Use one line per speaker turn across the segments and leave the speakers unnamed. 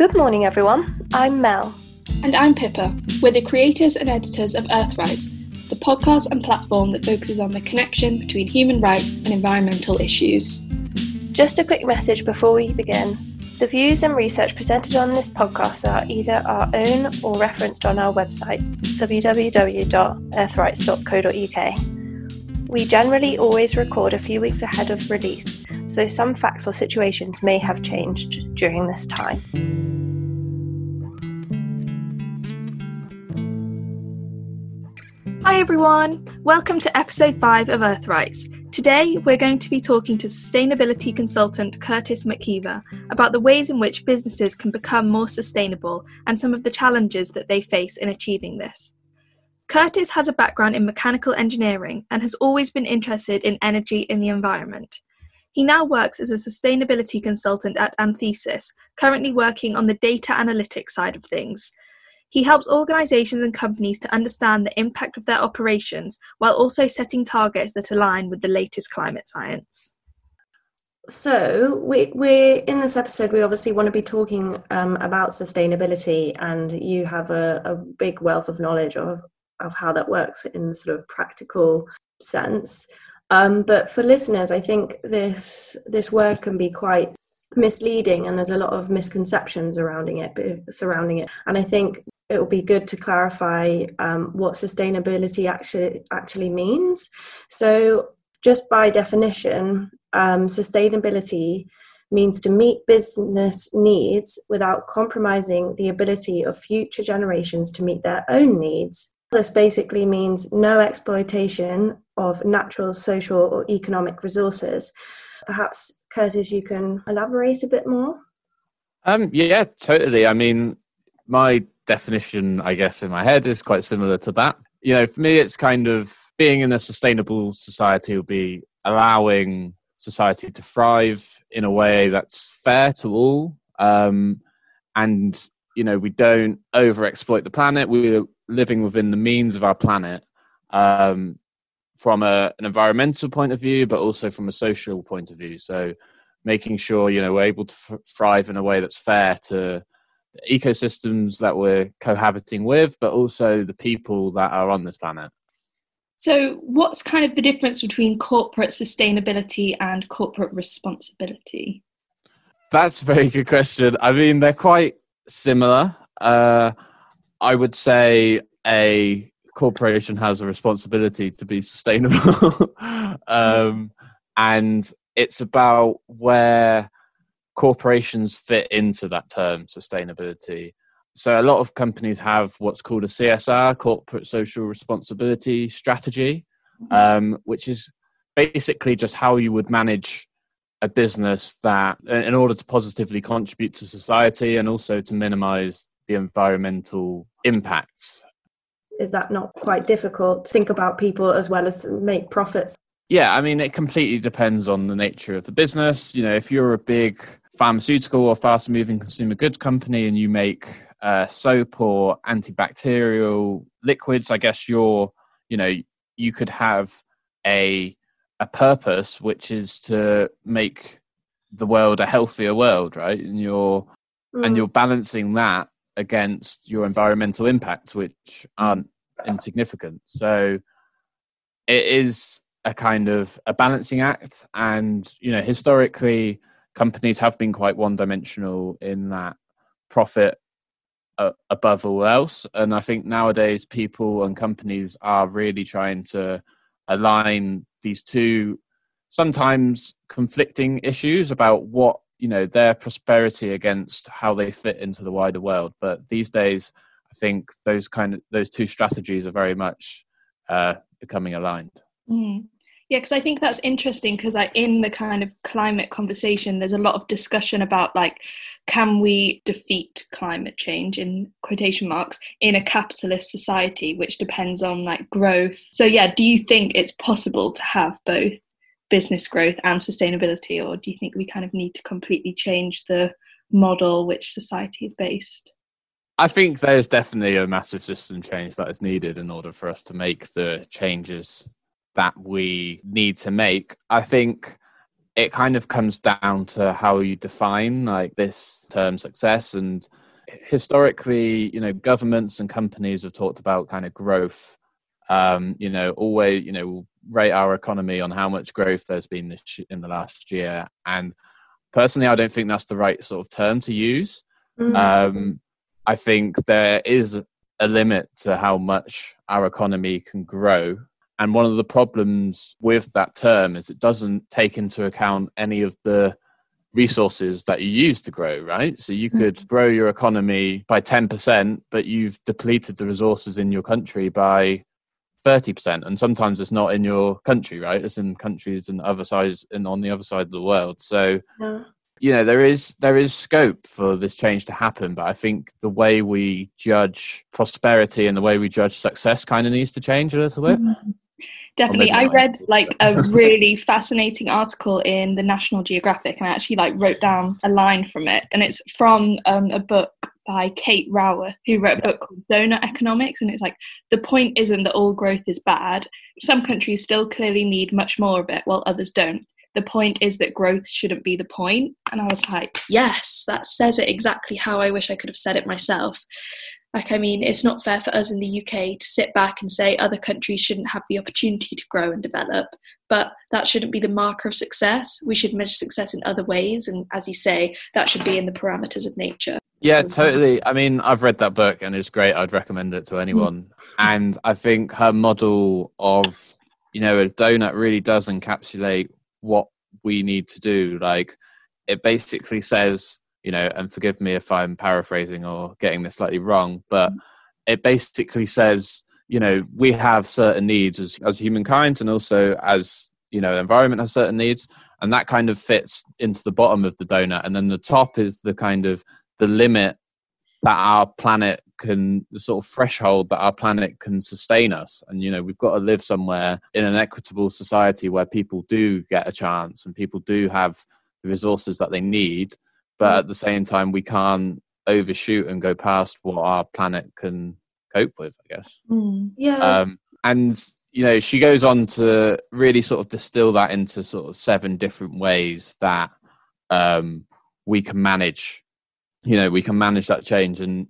Good morning, everyone. I'm Mel.
And I'm Pippa. We're the creators and editors of Earthrights, the podcast and platform that focuses on the connection between human rights and environmental issues.
Just a quick message before we begin. The views and research presented on this podcast are either our own or referenced on our website, www.earthrights.co.uk. We generally always record a few weeks ahead of release, so some facts or situations may have changed during this time.
Hi everyone, welcome to episode 5 of Earthrights. Today we're going to be talking to sustainability consultant Curtis MacGeever about the ways in which businesses can become more sustainable and some of the challenges that they face in achieving this. Curtis has a background in mechanical engineering and has always been interested in energy in the environment. He now works as a sustainability consultant at Anthesis, currently working on the data analytics side of things. He helps organizations and companies to understand the impact of their operations while also setting targets that align with the latest climate science.
So, we, we're in this episode, we obviously want to be talking um, about sustainability, and you have a, a big wealth of knowledge of, of how that works in sort of practical sense. Um, but for listeners, I think this this word can be quite misleading, and there's a lot of misconceptions surrounding it. Surrounding it, and I think it will be good to clarify um, what sustainability actually actually means. So, just by definition, um, sustainability means to meet business needs without compromising the ability of future generations to meet their own needs this basically means no exploitation of natural, social, or economic resources. Perhaps, Curtis, you can elaborate a bit more?
Um, yeah, totally. I mean, my definition, I guess, in my head is quite similar to that. You know, for me, it's kind of being in a sustainable society will be allowing society to thrive in a way that's fair to all. Um, and, you know, we don't over exploit the planet. We living within the means of our planet um, from a, an environmental point of view, but also from a social point of view. So making sure you know we're able to f- thrive in a way that's fair to the ecosystems that we're cohabiting with, but also the people that are on this planet.
So, what's kind of the difference between corporate sustainability and corporate responsibility?
That's a very good question. I mean, they're quite similar. Uh, I would say a corporation has a responsibility to be sustainable. um, and it's about where corporations fit into that term, sustainability. So, a lot of companies have what's called a CSR, corporate social responsibility strategy, um, which is basically just how you would manage a business that, in order to positively contribute to society and also to minimize the environmental impacts.
Is that not quite difficult to think about people as well as make profits?
Yeah, I mean, it completely depends on the nature of the business. You know, if you're a big pharmaceutical or fast moving consumer goods company and you make uh, soap or antibacterial liquids, I guess you're, you know, you could have a a purpose which is to make the world a healthier world, right? And you're mm. and you're balancing that against your environmental impacts, which aren't insignificant. So it is a kind of a balancing act. And, you know, historically, companies have been quite one dimensional in that profit uh, above all else. And I think nowadays, people and companies are really trying to align these two sometimes conflicting issues about what you know their prosperity against how they fit into the wider world. But these days i think those kind of those two strategies are very much uh, becoming aligned.
Mm. yeah because i think that's interesting because like in the kind of climate conversation there's a lot of discussion about like can we defeat climate change in quotation marks in a capitalist society which depends on like growth. So yeah do you think it's possible to have both business growth and sustainability, or do you think we kind of need to completely change the model which society is based?
I think there's definitely a massive system change that is needed in order for us to make the changes that we need to make. I think it kind of comes down to how you define like this term success and historically you know governments and companies have talked about kind of growth um, you know always you know rate our economy on how much growth there's been this in the last year and personally i don't think that's the right sort of term to use mm-hmm. um, i think there is a limit to how much our economy can grow and one of the problems with that term is it doesn't take into account any of the resources that you use to grow, right? So you could mm. grow your economy by 10%, but you've depleted the resources in your country by 30%. And sometimes it's not in your country, right? It's in countries and other sides and on the other side of the world. So yeah. you know, there is there is scope for this change to happen, but I think the way we judge prosperity and the way we judge success kind of needs to change a little bit. Mm-hmm.
Definitely. I read like a really fascinating article in the National Geographic and I actually like wrote down a line from it and it's from um, a book by Kate Raworth, who wrote a book called Doughnut Economics. And it's like the point isn't that all growth is bad. Some countries still clearly need much more of it, while others don't. The point is that growth shouldn't be the point. And I was like, yes, that says it exactly how I wish I could have said it myself. Like, I mean, it's not fair for us in the UK to sit back and say other countries shouldn't have the opportunity to grow and develop, but that shouldn't be the marker of success. We should measure success in other ways. And as you say, that should be in the parameters of nature.
Yeah, totally. I mean, I've read that book and it's great. I'd recommend it to hmm. anyone. and I think her model of, you know, a donut really does encapsulate what we need to do. Like, it basically says, you know, and forgive me if I'm paraphrasing or getting this slightly wrong, but mm. it basically says, you know, we have certain needs as, as humankind and also as, you know, environment has certain needs. And that kind of fits into the bottom of the donut. And then the top is the kind of the limit that our planet can the sort of threshold that our planet can sustain us and you know we've got to live somewhere in an equitable society where people do get a chance and people do have the resources that they need but at the same time we can't overshoot and go past what our planet can cope with i guess.
Mm. yeah.
Um, and you know she goes on to really sort of distill that into sort of seven different ways that um, we can manage you know we can manage that change. And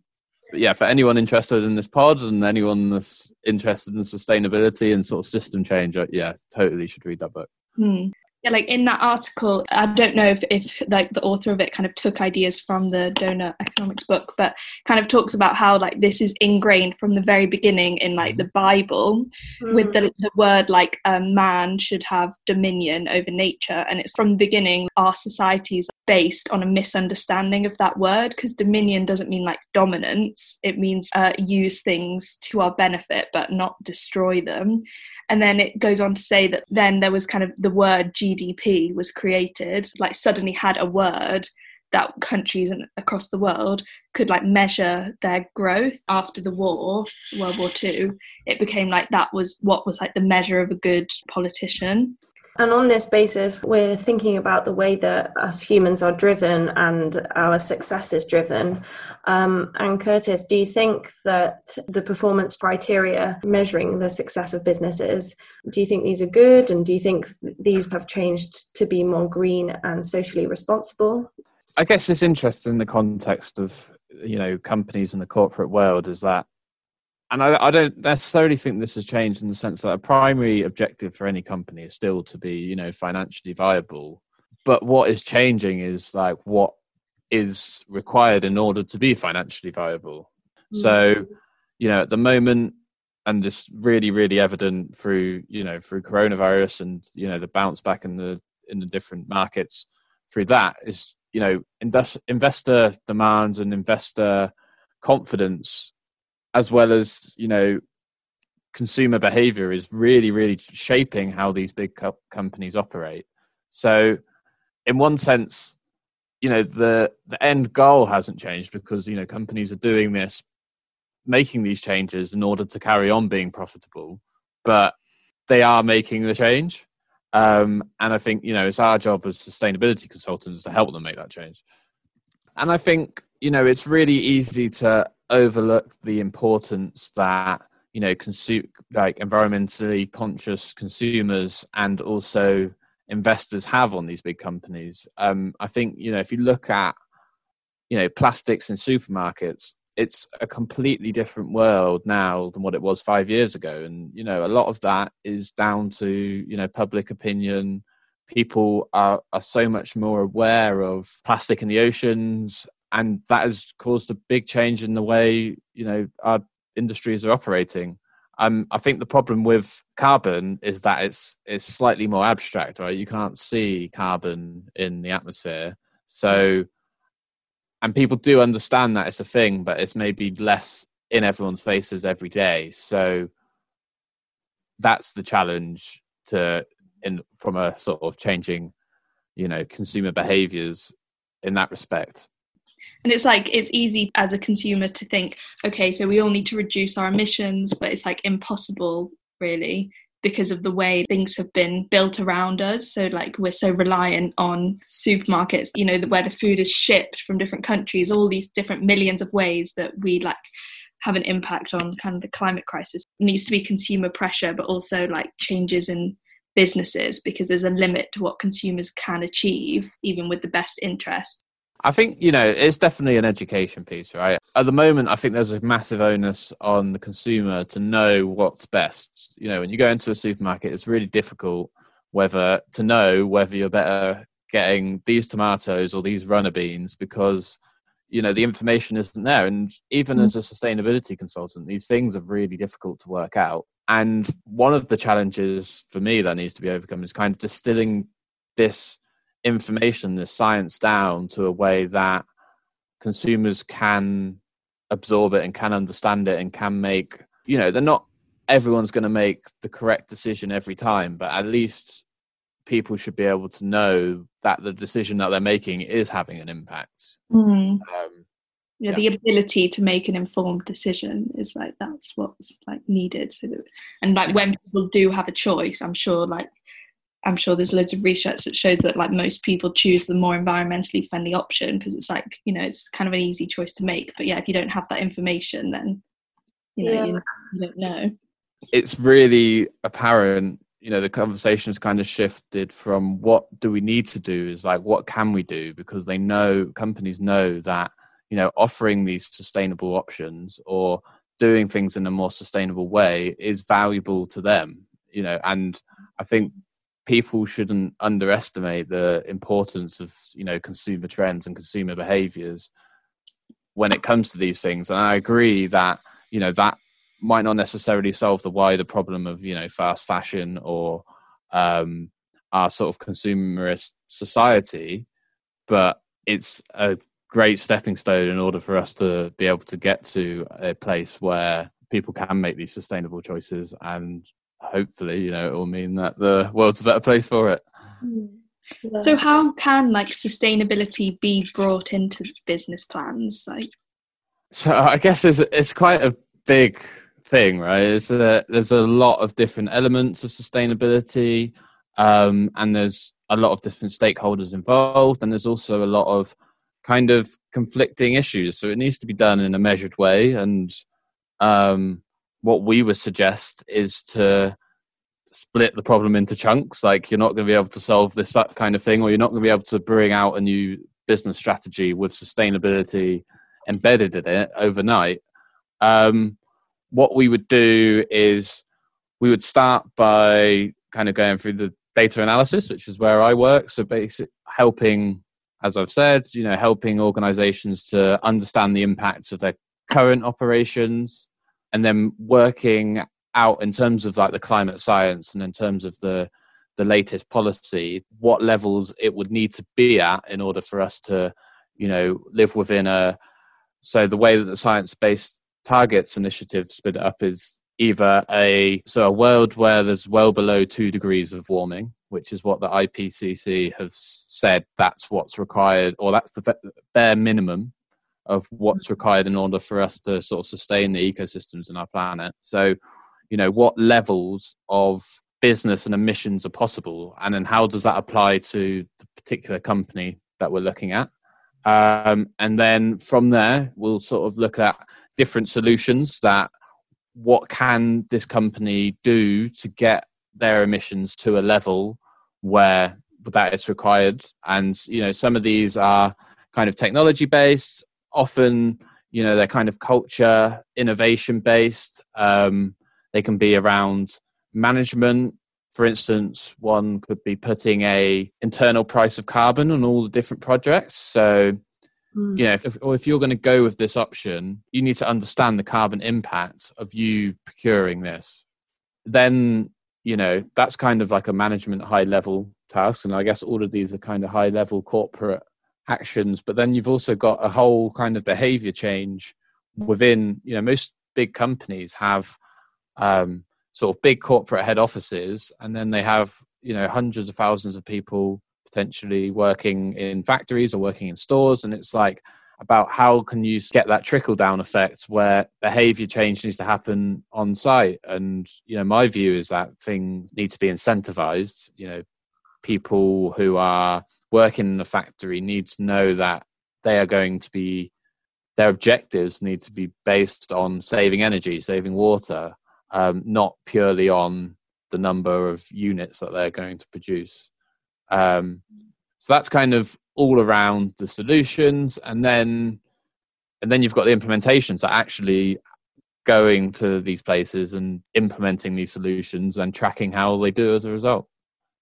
yeah for anyone interested in this pod and anyone that's interested in sustainability and sort of system change yeah totally should read that book.
Hmm yeah like in that article i don't know if, if like the author of it kind of took ideas from the donut economics book but kind of talks about how like this is ingrained from the very beginning in like the bible mm. with the, the word like um, man should have dominion over nature. And it's from the beginning our societies based on a misunderstanding of that word because dominion doesn't mean like dominance. It means uh, use things to our benefit but not destroy them. And then it goes on to say that then there was kind of the word GDP was created, like suddenly had a word that countries across the world could like measure their growth after the war world war ii it became like that was what was like the measure of a good politician
and on this basis, we're thinking about the way that us humans are driven and our success is driven. Um, and Curtis, do you think that the performance criteria measuring the success of businesses, do you think these are good? And do you think these have changed to be more green and socially responsible?
I guess it's interesting in the context of you know companies in the corporate world is that and I, I, don't necessarily think this has changed in the sense that a primary objective for any company is still to be, you know, financially viable. But what is changing is like what is required in order to be financially viable. Mm-hmm. So, you know, at the moment, and this really, really evident through, you know, through coronavirus and you know the bounce back in the in the different markets through that is, you know, indus- investor demands and investor confidence as well as you know consumer behavior is really really shaping how these big co- companies operate. So in one sense you know the the end goal hasn't changed because you know companies are doing this making these changes in order to carry on being profitable but they are making the change. Um, and i think you know it's our job as sustainability consultants to help them make that change. And i think you know it's really easy to overlook the importance that you know consume like environmentally conscious consumers and also investors have on these big companies. Um, I think you know if you look at you know plastics in supermarkets, it's a completely different world now than what it was five years ago, and you know a lot of that is down to you know public opinion. People are are so much more aware of plastic in the oceans, and that has caused a big change in the way you know our industries are operating. Um, I think the problem with carbon is that it's it's slightly more abstract, right? You can't see carbon in the atmosphere, so and people do understand that it's a thing, but it's maybe less in everyone's faces every day. So that's the challenge to in from a sort of changing, you know, consumer behaviors in that respect.
And it's like it's easy as a consumer to think, okay, so we all need to reduce our emissions, but it's like impossible really because of the way things have been built around us. So, like, we're so reliant on supermarkets, you know, where the food is shipped from different countries, all these different millions of ways that we like have an impact on kind of the climate crisis. It needs to be consumer pressure, but also like changes in businesses because there's a limit to what consumers can achieve, even with the best interest.
I think, you know, it's definitely an education piece, right? At the moment, I think there's a massive onus on the consumer to know what's best. You know, when you go into a supermarket, it's really difficult whether to know whether you're better getting these tomatoes or these runner beans because you know the information isn't there and even mm. as a sustainability consultant these things are really difficult to work out and one of the challenges for me that needs to be overcome is kind of distilling this information, the science down to a way that consumers can absorb it and can understand it and can make, you know, they're not everyone's going to make the correct decision every time, but at least people should be able to know that the decision that they're making is having an impact.
Mm. Um, yeah, yeah, the ability to make an informed decision is like that's what's like needed. So that, and like when people do have a choice, I'm sure like I'm sure there's loads of research that shows that like most people choose the more environmentally friendly option because it's like you know it's kind of an easy choice to make. But yeah, if you don't have that information, then you know yeah. you, you don't know.
It's really apparent. You know, the conversation has kind of shifted from what do we need to do is like what can we do because they know companies know that you know offering these sustainable options or doing things in a more sustainable way is valuable to them you know and i think people shouldn't underestimate the importance of you know consumer trends and consumer behaviors when it comes to these things. And i agree that you know that might not necessarily solve the wider problem of you know fast fashion or um, our sort of consumerist society but it's a great stepping stone in order for us to be able to get to a place where people can make these sustainable choices and hopefully, you know, it will mean that the world's a better place for it.
So, how can like sustainability be brought into business plans? Like,
so I guess it's it's quite a big thing, right? It's a, there's a lot of different elements of sustainability, um, and there's a lot of different stakeholders involved, and there's also a lot of kind of conflicting issues. So it needs to be done in a measured way, and um, what we would suggest is to split the problem into chunks. Like you're not going to be able to solve this that kind of thing, or you're not going to be able to bring out a new business strategy with sustainability embedded in it overnight. Um, what we would do is we would start by kind of going through the data analysis, which is where I work. So, basically, helping, as I've said, you know, helping organizations to understand the impacts of their current operations, and then working out in terms of like the climate science and in terms of the the latest policy what levels it would need to be at in order for us to you know live within a so the way that the science based targets initiative split it up is either a so a world where there's well below two degrees of warming which is what the ipcc have said that's what's required or that's the bare minimum of what's required in order for us to sort of sustain the ecosystems in our planet. So, you know, what levels of business and emissions are possible, and then how does that apply to the particular company that we're looking at? Um, and then from there, we'll sort of look at different solutions that what can this company do to get their emissions to a level where that it's required. And you know, some of these are kind of technology based. Often, you know, they're kind of culture innovation based. Um, they can be around management. For instance, one could be putting a internal price of carbon on all the different projects. So Mm. You know, if, or if you're going to go with this option, you need to understand the carbon impact of you procuring this. Then, you know, that's kind of like a management high level task. And I guess all of these are kind of high level corporate actions. But then you've also got a whole kind of behavior change within, you know, most big companies have um, sort of big corporate head offices and then they have, you know, hundreds of thousands of people potentially working in factories or working in stores and it's like about how can you get that trickle down effect where behavior change needs to happen on site and you know my view is that things need to be incentivized you know people who are working in a factory need to know that they are going to be their objectives need to be based on saving energy saving water um, not purely on the number of units that they're going to produce um, so that's kind of all around the solutions, and then and then you've got the implementation. So actually going to these places and implementing these solutions and tracking how they do as a result.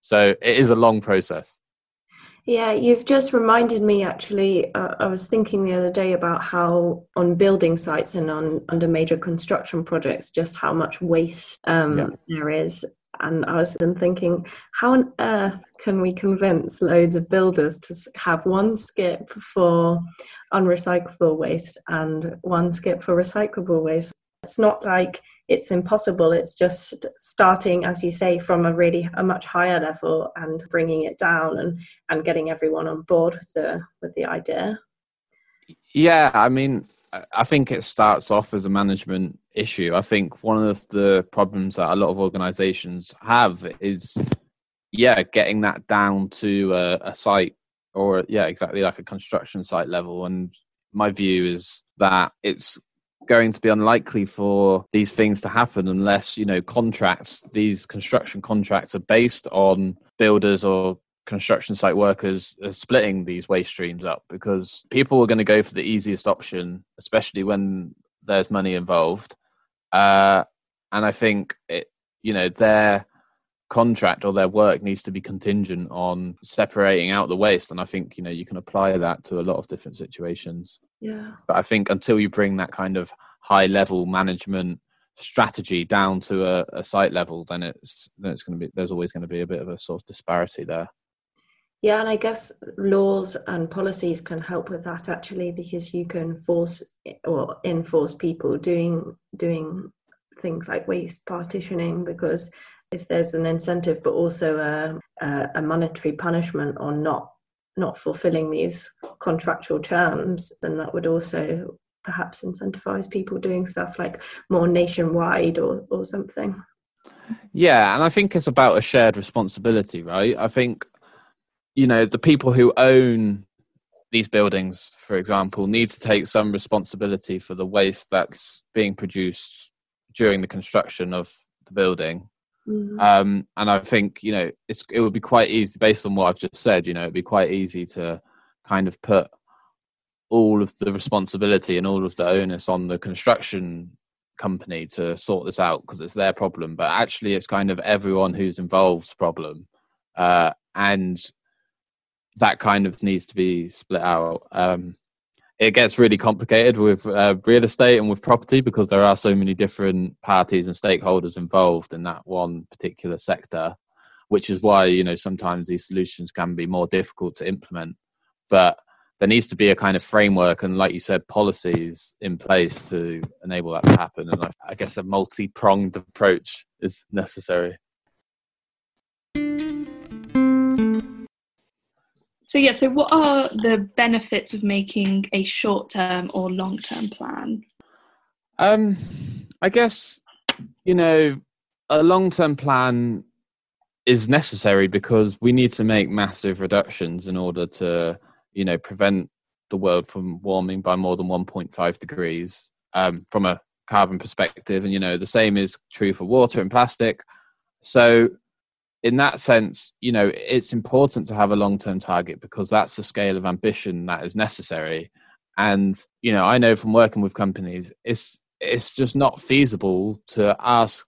So it is a long process.
Yeah, you've just reminded me actually. Uh, I was thinking the other day about how on building sites and on under major construction projects, just how much waste um, yeah. there is and I was then thinking, how on earth can we convince loads of builders to have one skip for unrecyclable waste and one skip for recyclable waste? It's not like it's impossible. It's just starting, as you say, from a really a much higher level and bringing it down and and getting everyone on board with the with the idea.
Yeah, I mean, I think it starts off as a management issue. I think one of the problems that a lot of organizations have is, yeah, getting that down to a, a site or, yeah, exactly like a construction site level. And my view is that it's going to be unlikely for these things to happen unless, you know, contracts, these construction contracts are based on builders or construction site workers are splitting these waste streams up because people are going to go for the easiest option, especially when there's money involved. Uh, and I think it, you know, their contract or their work needs to be contingent on separating out the waste. And I think you know you can apply that to a lot of different situations.
Yeah.
But I think until you bring that kind of high level management strategy down to a, a site level, then it's then it's going to be there's always going to be a bit of a sort of disparity there.
Yeah, and I guess laws and policies can help with that actually, because you can force or enforce people doing doing things like waste partitioning. Because if there's an incentive, but also a, a, monetary punishment on not not fulfilling these contractual terms, then that would also perhaps incentivize people doing stuff like more nationwide or, or something.
Yeah, and I think it's about a shared responsibility, right? I think you know the people who own these buildings for example need to take some responsibility for the waste that's being produced during the construction of the building mm-hmm. um, and i think you know it would be quite easy based on what i've just said you know it'd be quite easy to kind of put all of the responsibility and all of the onus on the construction company to sort this out because it's their problem but actually it's kind of everyone who's involved's problem uh, and that kind of needs to be split out. Um, it gets really complicated with uh, real estate and with property because there are so many different parties and stakeholders involved in that one particular sector, which is why you know sometimes these solutions can be more difficult to implement. But there needs to be a kind of framework and, like you said, policies in place to enable that to happen. And I, I guess a multi-pronged approach is necessary.
So yeah, so what are the benefits of making a short-term or long-term plan?
Um, I guess you know a long-term plan is necessary because we need to make massive reductions in order to you know prevent the world from warming by more than 1.5 degrees um, from a carbon perspective and you know the same is true for water and plastic so in that sense, you know, it's important to have a long term target because that's the scale of ambition that is necessary. And, you know, I know from working with companies, it's it's just not feasible to ask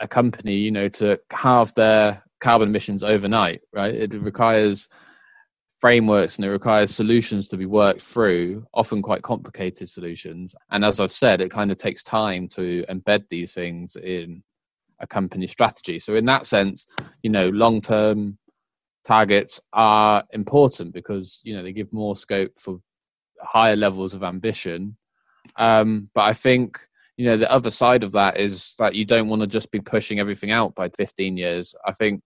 a company, you know, to halve their carbon emissions overnight, right? It requires frameworks and it requires solutions to be worked through, often quite complicated solutions. And as I've said, it kind of takes time to embed these things in a company strategy. So, in that sense, you know, long term targets are important because, you know, they give more scope for higher levels of ambition. Um, but I think, you know, the other side of that is that you don't want to just be pushing everything out by 15 years. I think,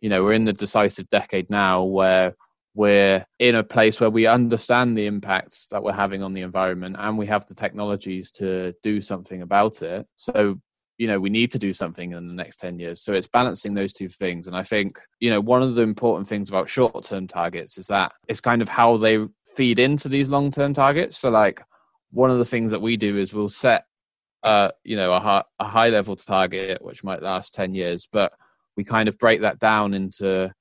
you know, we're in the decisive decade now where we're in a place where we understand the impacts that we're having on the environment and we have the technologies to do something about it so you know we need to do something in the next 10 years. So it's balancing those two things. And i think you know one of the important things about short term targets is that it's kind of how they feed into these long term targets. So like one of the things that we do is we'll set uh you know a high, a high level target which might last 10 years but we kind of break that down into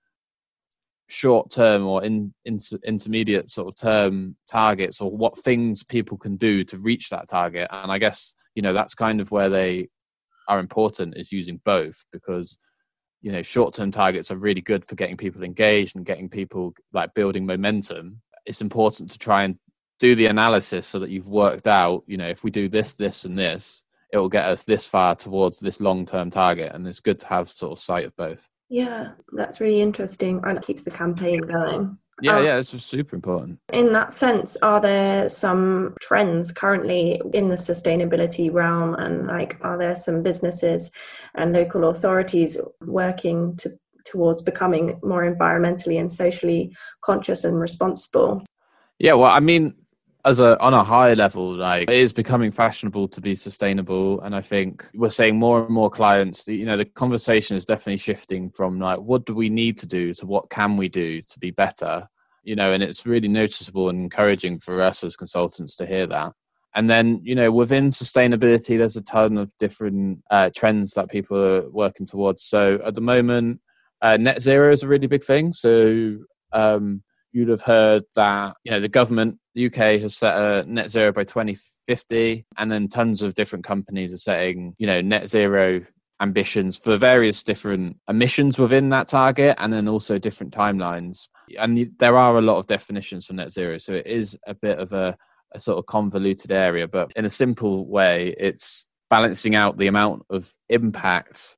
short term or in, in, intermediate sort of term targets or what things people can do to reach that target. And i guess you know that's kind of where they are important is using both because you know short term targets are really good for getting people engaged and getting people like building momentum it's important to try and do the analysis so that you've worked out you know if we do this this and this it will get us this far towards this long term target and it's good to have sort of sight of both
yeah, that's really interesting and it keeps the campaign going.
Yeah, um, yeah, it's super important.
In that sense, are there some trends currently in the sustainability realm and like are there some businesses and local authorities working to towards becoming more environmentally and socially conscious and responsible?
Yeah, well, I mean, as a on a high level like it is becoming fashionable to be sustainable. And i think we're seeing more and more clients you know the conversation is definitely shifting from like what do we need to do to what can we do to be better? You know and it's really noticeable and encouraging for us as consultants to hear that. And then you know within sustainability there's a ton of different uh, trends that people are working towards. So at the moment uh, net zero is a really big thing. So um, you'd have heard that you know the government the UK has set a net zero by 2050, and then tons of different companies are setting, you know, net zero ambitions for various different emissions within that target and then also different timelines. And there are a lot of definitions for net zero. So it is a bit of a, a sort of convoluted area, but in a simple way, it's balancing out the amount of impact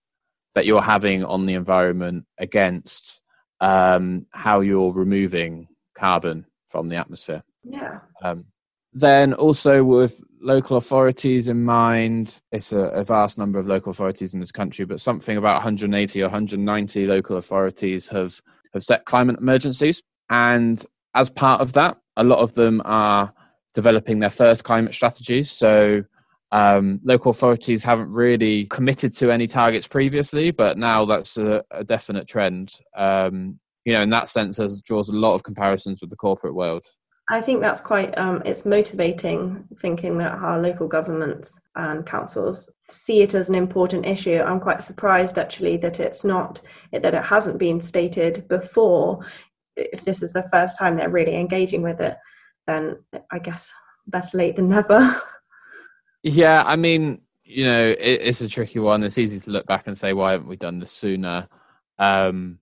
that you're having on the environment against um, how you're removing carbon from the atmosphere.
Yeah. Um,
then also with local authorities in mind, it's a, a, vast number of local authorities in this country, but something about 180 or 190 local authorities have, have set climate emergencies. And as part of that, a lot of them are developing their first climate strategies. So um, local authorities haven't really committed to any targets previously, but now that's a, a definite trend. Um, you know, in that sense, draws a lot of comparisons with the corporate world.
I think that's quite um, it's motivating thinking that our local governments and councils see it as an important issue. I'm quite surprised actually that it's not that it hasn't been stated before. If this is the first time they're really engaging with it, then I guess better late than never.
Yeah, I mean, you know, it, it's a tricky one. It's easy to look back and say, why haven't we done this sooner? Um,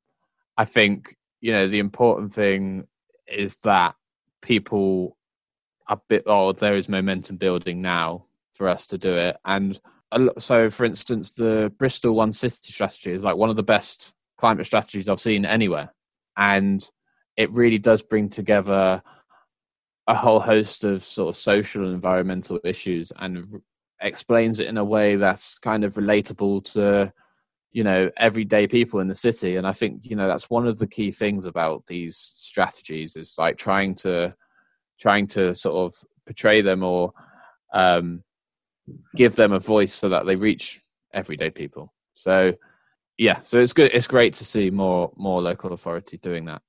I think you know the important thing is that people a bit oh there is momentum building now for us to do it. And so for instance the bristol one city strategy is like one of the best climate strategies i've seen anywhere. And it really does bring together a whole host of sort of social and environmental issues and explains it in a way that's kind of relatable to you know everyday people in the city. And i think you know that's one of the key things about these strategies is like trying to trying to sort of portray them or um, give them a voice so that they reach everyday people. So yeah so it's good it's great to see more more local authorities doing that.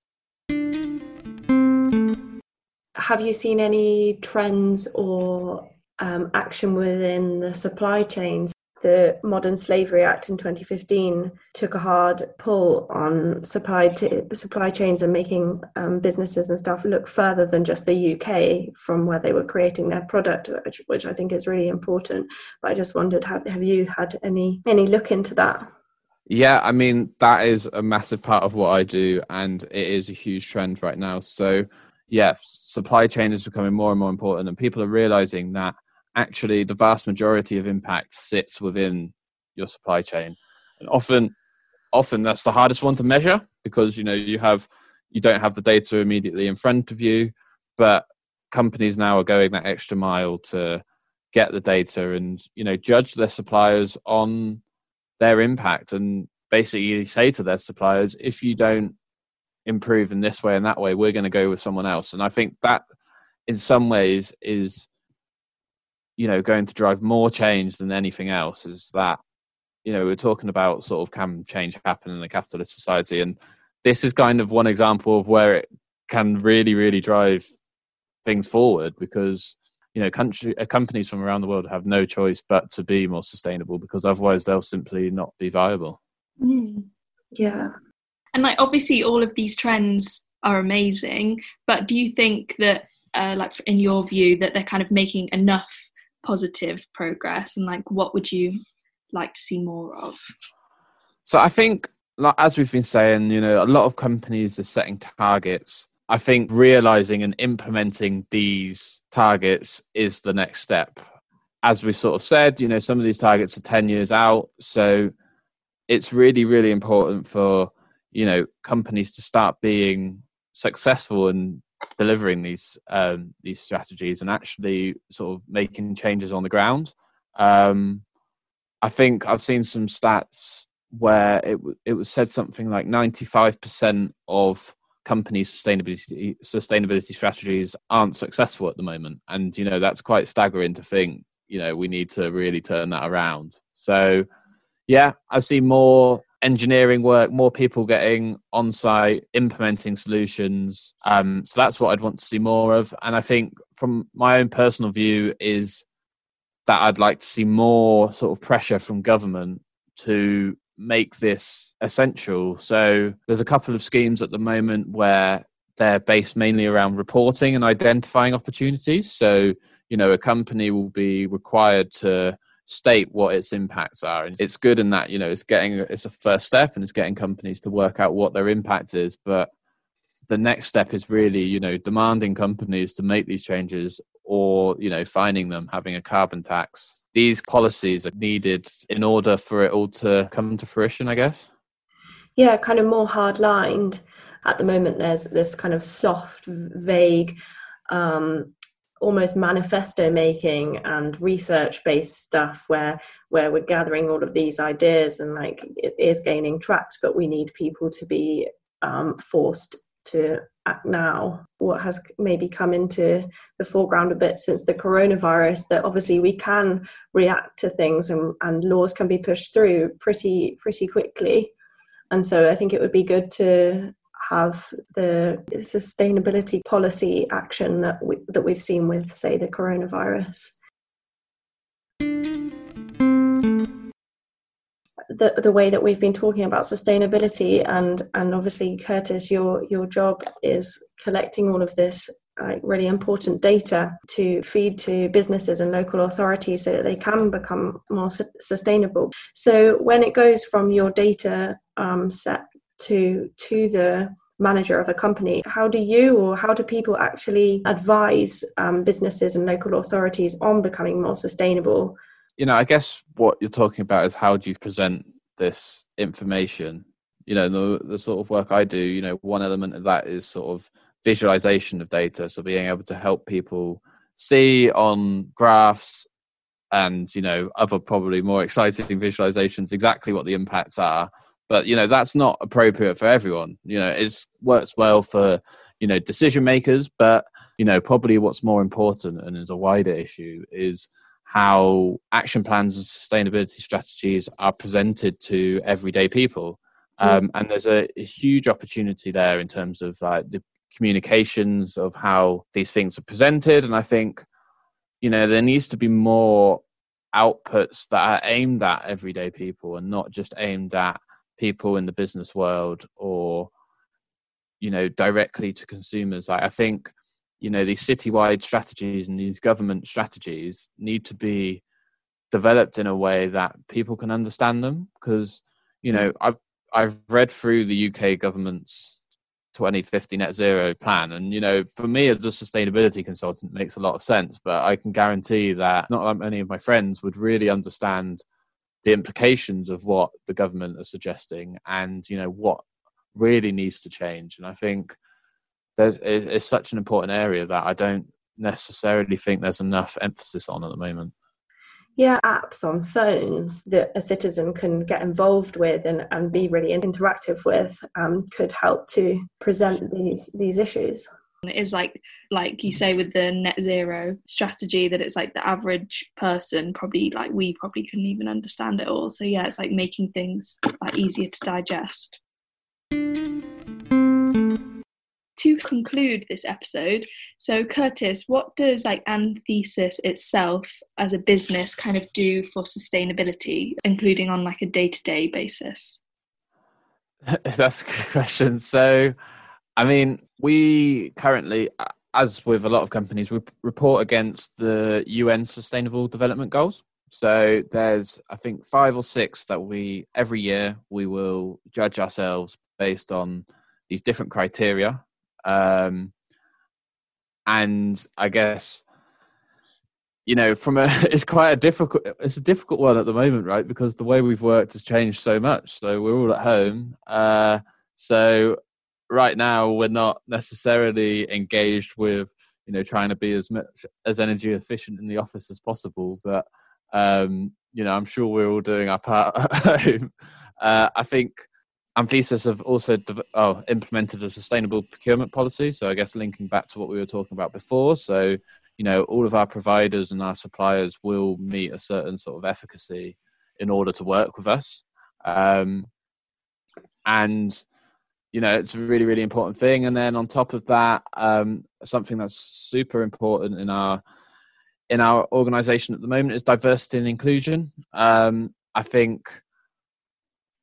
Have you seen any trends or um, action within the supply chains the Modern Slavery Act in 2015 took a hard pull on supply t- supply chains and making um, businesses and stuff look further than just the UK from where they were creating their product, which, which I think is really important. But I just wondered, have, have you had any any look into that?
Yeah, I mean that is a massive part of what I do, and it is a huge trend right now. So, yeah, supply chain is becoming more and more important, and people are realizing that actually the vast majority of impact sits within your supply chain. And often often that's the hardest one to measure because you know you have you don't have the data immediately in front of you but companies now are going that extra mile to get the data and you know judge their suppliers on their impact and basically say to their suppliers if you don't improve in this way and that way we're going to go with someone else. And i think that in some ways is you know going to drive more change than anything else is that you know we're talking about sort of can change happen in a capitalist society. And this is kind of one example of where it can really really drive things forward because you know country uh, companies from around the world have no choice but to be more sustainable because otherwise they'll simply not be viable.
Mm. yeah.
And like obviously all of these trends are amazing but do you think that uh, like in your view that they're kind of making enough positive progress and like what would you like to see more of?
So i think like, as we've been saying you know a lot of companies are setting targets. I think realizing and implementing these targets is the next step. As we've sort of said you know some of these targets are 10 years out so it's really really important for you know companies to start being successful and delivering these um, these strategies and actually sort of making changes on the ground. Um, I think I've seen some stats where it it was said something like ninety five percent of companies' sustainability sustainability strategies aren't successful at the moment, and you know that's quite staggering to think. You know we need to really turn that around. So yeah, I've seen more engineering work, more people getting on site, implementing solutions. Um, so that's what I'd want to see more of. And I think from my own personal view is that I'd like to see more sort of pressure from government to make this essential. So there's a couple of schemes at the moment where they're based mainly around reporting and identifying opportunities. So, you know, a company will be required to state what its impacts are. And it's good in that you know it's getting it's a first step and it's getting companies to work out what their impact is. But the next step is really you know demanding companies to make these changes or you know finding them having a carbon tax. These policies are needed in order for it all to come to fruition i guess.
Yeah kind of more hard lined at the moment there's this kind of soft vague um, almost manifesto making and research based stuff where where we're gathering all of these ideas and like it is gaining traction but we need people to be um, forced to act now. What has maybe come into the foreground a bit since the coronavirus that obviously we can react to things and, and laws can be pushed through pretty pretty quickly. And so i think it would be good to have the sustainability policy action that we, that we've seen with, say, the coronavirus. The, the way that we've been talking about sustainability and and obviously Curtis your your job is collecting all of this uh, really important data to feed to businesses and local authorities so that they can become more su- sustainable. So when it goes from your data um, set to to the manager of a company. How do you or how do people actually advise um, businesses and local authorities on becoming more sustainable?
You know i guess what you're talking about is how do you present this information? You know the, the sort of work i do you know one element of that is sort of visualization of data. So being able to help people see on graphs and you know other probably more exciting visualizations exactly what the impacts are but you know that's not appropriate for everyone. You know it works well for you know decision makers but you know probably what's more important and is a wider issue is how action plans and sustainability strategies are presented to everyday people. Hmm. um, and there's a, a, huge opportunity there in terms of like the communications of how these things are presented. And i think you know there needs to be more outputs that are aimed at everyday people and not just aimed at people in the business world or you know directly to consumers. I, I think you know these citywide strategies and these government strategies need to be developed in a way that people can understand them. Because you know i've i've read through the uk government's 2050 net zero plan and you know for me as a sustainability consultant it makes a lot of sense but i can guarantee that not many of my friends would really understand the implications of what the government are suggesting and you know what really needs to change. And i think there's it's such an important area that i don't necessarily think there's enough emphasis on at the moment.
Yeah apps on phones that a citizen can get involved with and, and be really interactive with um, could help to present these these issues
is like like you say with the net zero strategy that it's like the average person probably like we probably couldn't even understand it all so yeah it's like making things like easier to digest to conclude this episode, so Curtis, what does like Anthesis itself as a business kind of do for sustainability, including on like a day-to-day basis?
That's a good question. So, I mean, we currently, as with a lot of companies, we report against the UN Sustainable Development Goals. So there's, I think, five or six that we every year we will judge ourselves based on these different criteria. Um, and I guess you know from a it's quite a difficult it's a difficult one at the moment right? Because the way we've worked has changed so much. So we're all at home. Uh, so right now we're not necessarily engaged with you know trying to be as much as energy efficient in the office as possible but um, you know i'm sure we're all doing our part at home uh, i think Anthesis have also oh, implemented a sustainable procurement policy. So I guess linking back to what we were talking about before. So you know, all of our providers and our suppliers will meet a certain sort of efficacy in order to work with us. Um, and you know, it's a really, really important thing. And then on top of that, um, something that's super important in our in our organization at the moment is diversity and inclusion. Um, I think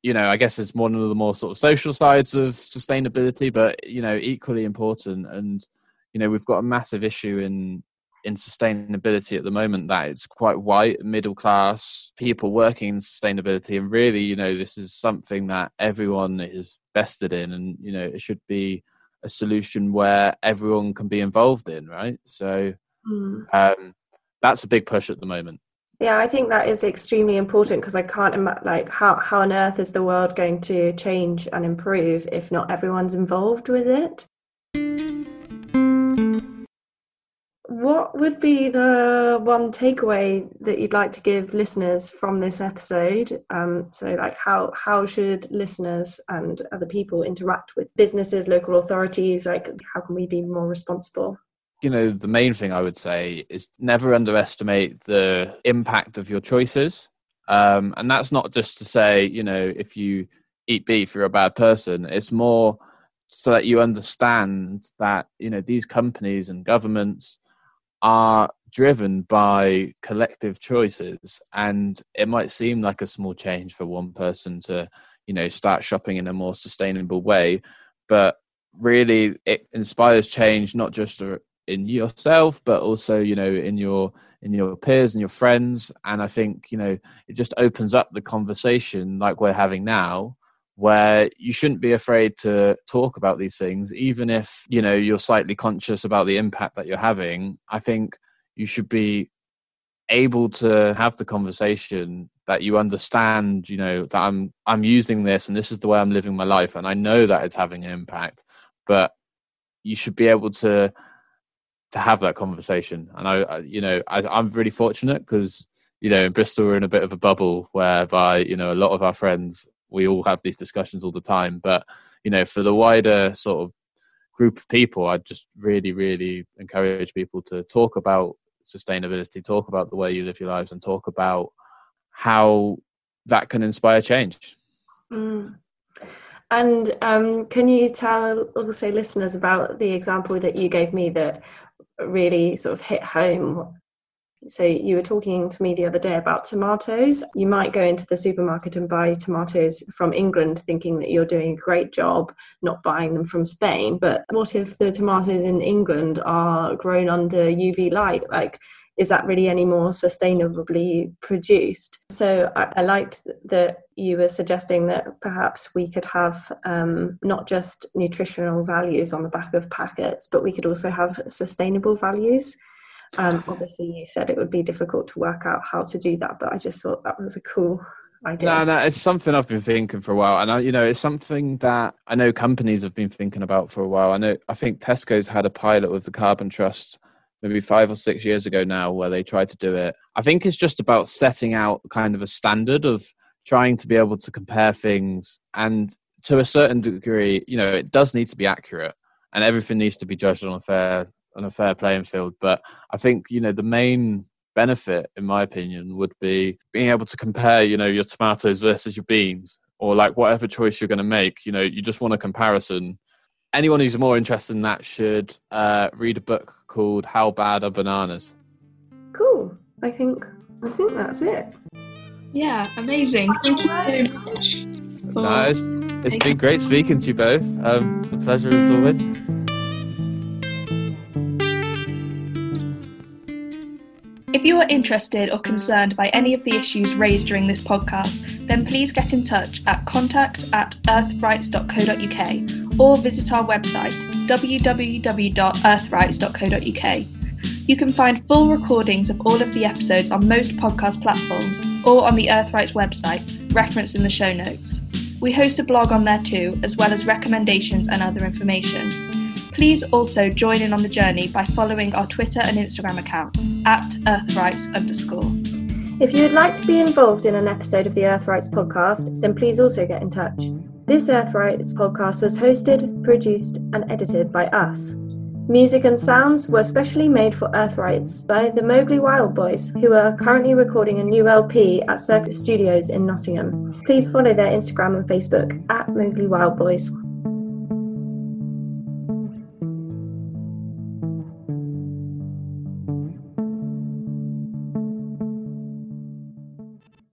you know, I guess it's one of the more sort of social sides of sustainability, but you know, equally important. And you know, we've got a massive issue in in sustainability at the moment that it's quite white, middle class people working in sustainability, and really, you know, this is something that everyone is vested in, and you know, it should be a solution where everyone can be involved in, right? So, mm. um, that's a big push at the moment.
Yeah, I think that is extremely important because I can't imagine like how how on earth is the world going to change and improve if not everyone's involved with it. What would be the one takeaway that you'd like to give listeners from this episode? Um, so, like, how how should listeners and other people interact with businesses, local authorities? Like, how can we be more responsible?
you know, the main thing I would say is never underestimate the impact of your choices. Um, and that's not just to say, you know, if you eat beef, you're a bad person. It's more so that you understand that, you know, these companies and governments are driven by collective choices. And it might seem like a small change for one person to, you know, start shopping in a more sustainable way. But really, it inspires change not just in yourself but also you know in your in your peers and your friends and i think you know it just opens up the conversation like we're having now where you shouldn't be afraid to talk about these things even if you know you're slightly conscious about the impact that you're having i think you should be able to have the conversation that you understand you know that i'm i'm using this and this is the way i'm living my life and i know that it's having an impact but you should be able to to have that conversation. And I, you know, I, I'm really fortunate because you know in Bristol we're in a bit of a bubble whereby you know a lot of our friends we all have these discussions all the time. But you know, for the wider sort of group of people, I just really, really encourage people to talk about sustainability, talk about the way you live your lives, and talk about how that can inspire change.
Mm. And um, can you tell also listeners about the example that you gave me that really sort of hit home So, you were talking to me the other day about tomatoes. You might go into the supermarket and buy tomatoes from England thinking that you're doing a great job not buying them from Spain. But what if the tomatoes in England are grown under UV light? Like, is that really any more sustainably produced? So I, I liked that you were suggesting that perhaps we could have um, not just nutritional values on the back of packets, but we could also have sustainable values. Um, obviously, you said it would be difficult to work out how to do that, but I just thought that was a cool idea.
No, no, it's something I've been thinking for a while, and I, you know, it's something that I know companies have been thinking about for a while. I know, I think Tesco's had a pilot with the Carbon Trust maybe five or six years ago now where they tried to do it. I think it's just about setting out kind of a standard of trying to be able to compare things and to a certain degree, you know, it does need to be accurate and everything needs to be judged on a fair on a fair playing field. But I think, you know, the main benefit, in my opinion, would be being able to compare, you know, your tomatoes versus your beans or like whatever choice you're going to make. You know, you just want a comparison anyone who's more interested in that should uh, read a book called How Bad Are Bananas?
Cool. I think I think that's it.
Yeah, amazing. Thank you very much.
No, it's, it's been great speaking to you both. Um, it's a pleasure as always.
If you are interested or concerned by any of the issues raised during this podcast, then please get in touch at contact at earthrights.co.uk or visit our website www.earthrights.co.uk. You can find full recordings of all of the episodes on most podcast platforms or on the Earthrights website, referenced in the show notes. We host a blog on there too, as well as recommendations and other information. Please also join in on the journey by following our Twitter and Instagram accounts at earthrights underscore.
If you would like to be involved in an episode of the Earthrights podcast, then please also get in touch. This Earthrights podcast was hosted, produced, and edited by us. Music and sounds were specially made for Earthrights by the Mowgli Wild Boys, who are currently recording a new LP at Circuit Studios in Nottingham. Please follow their Instagram and Facebook at Mowgli Wild Boys.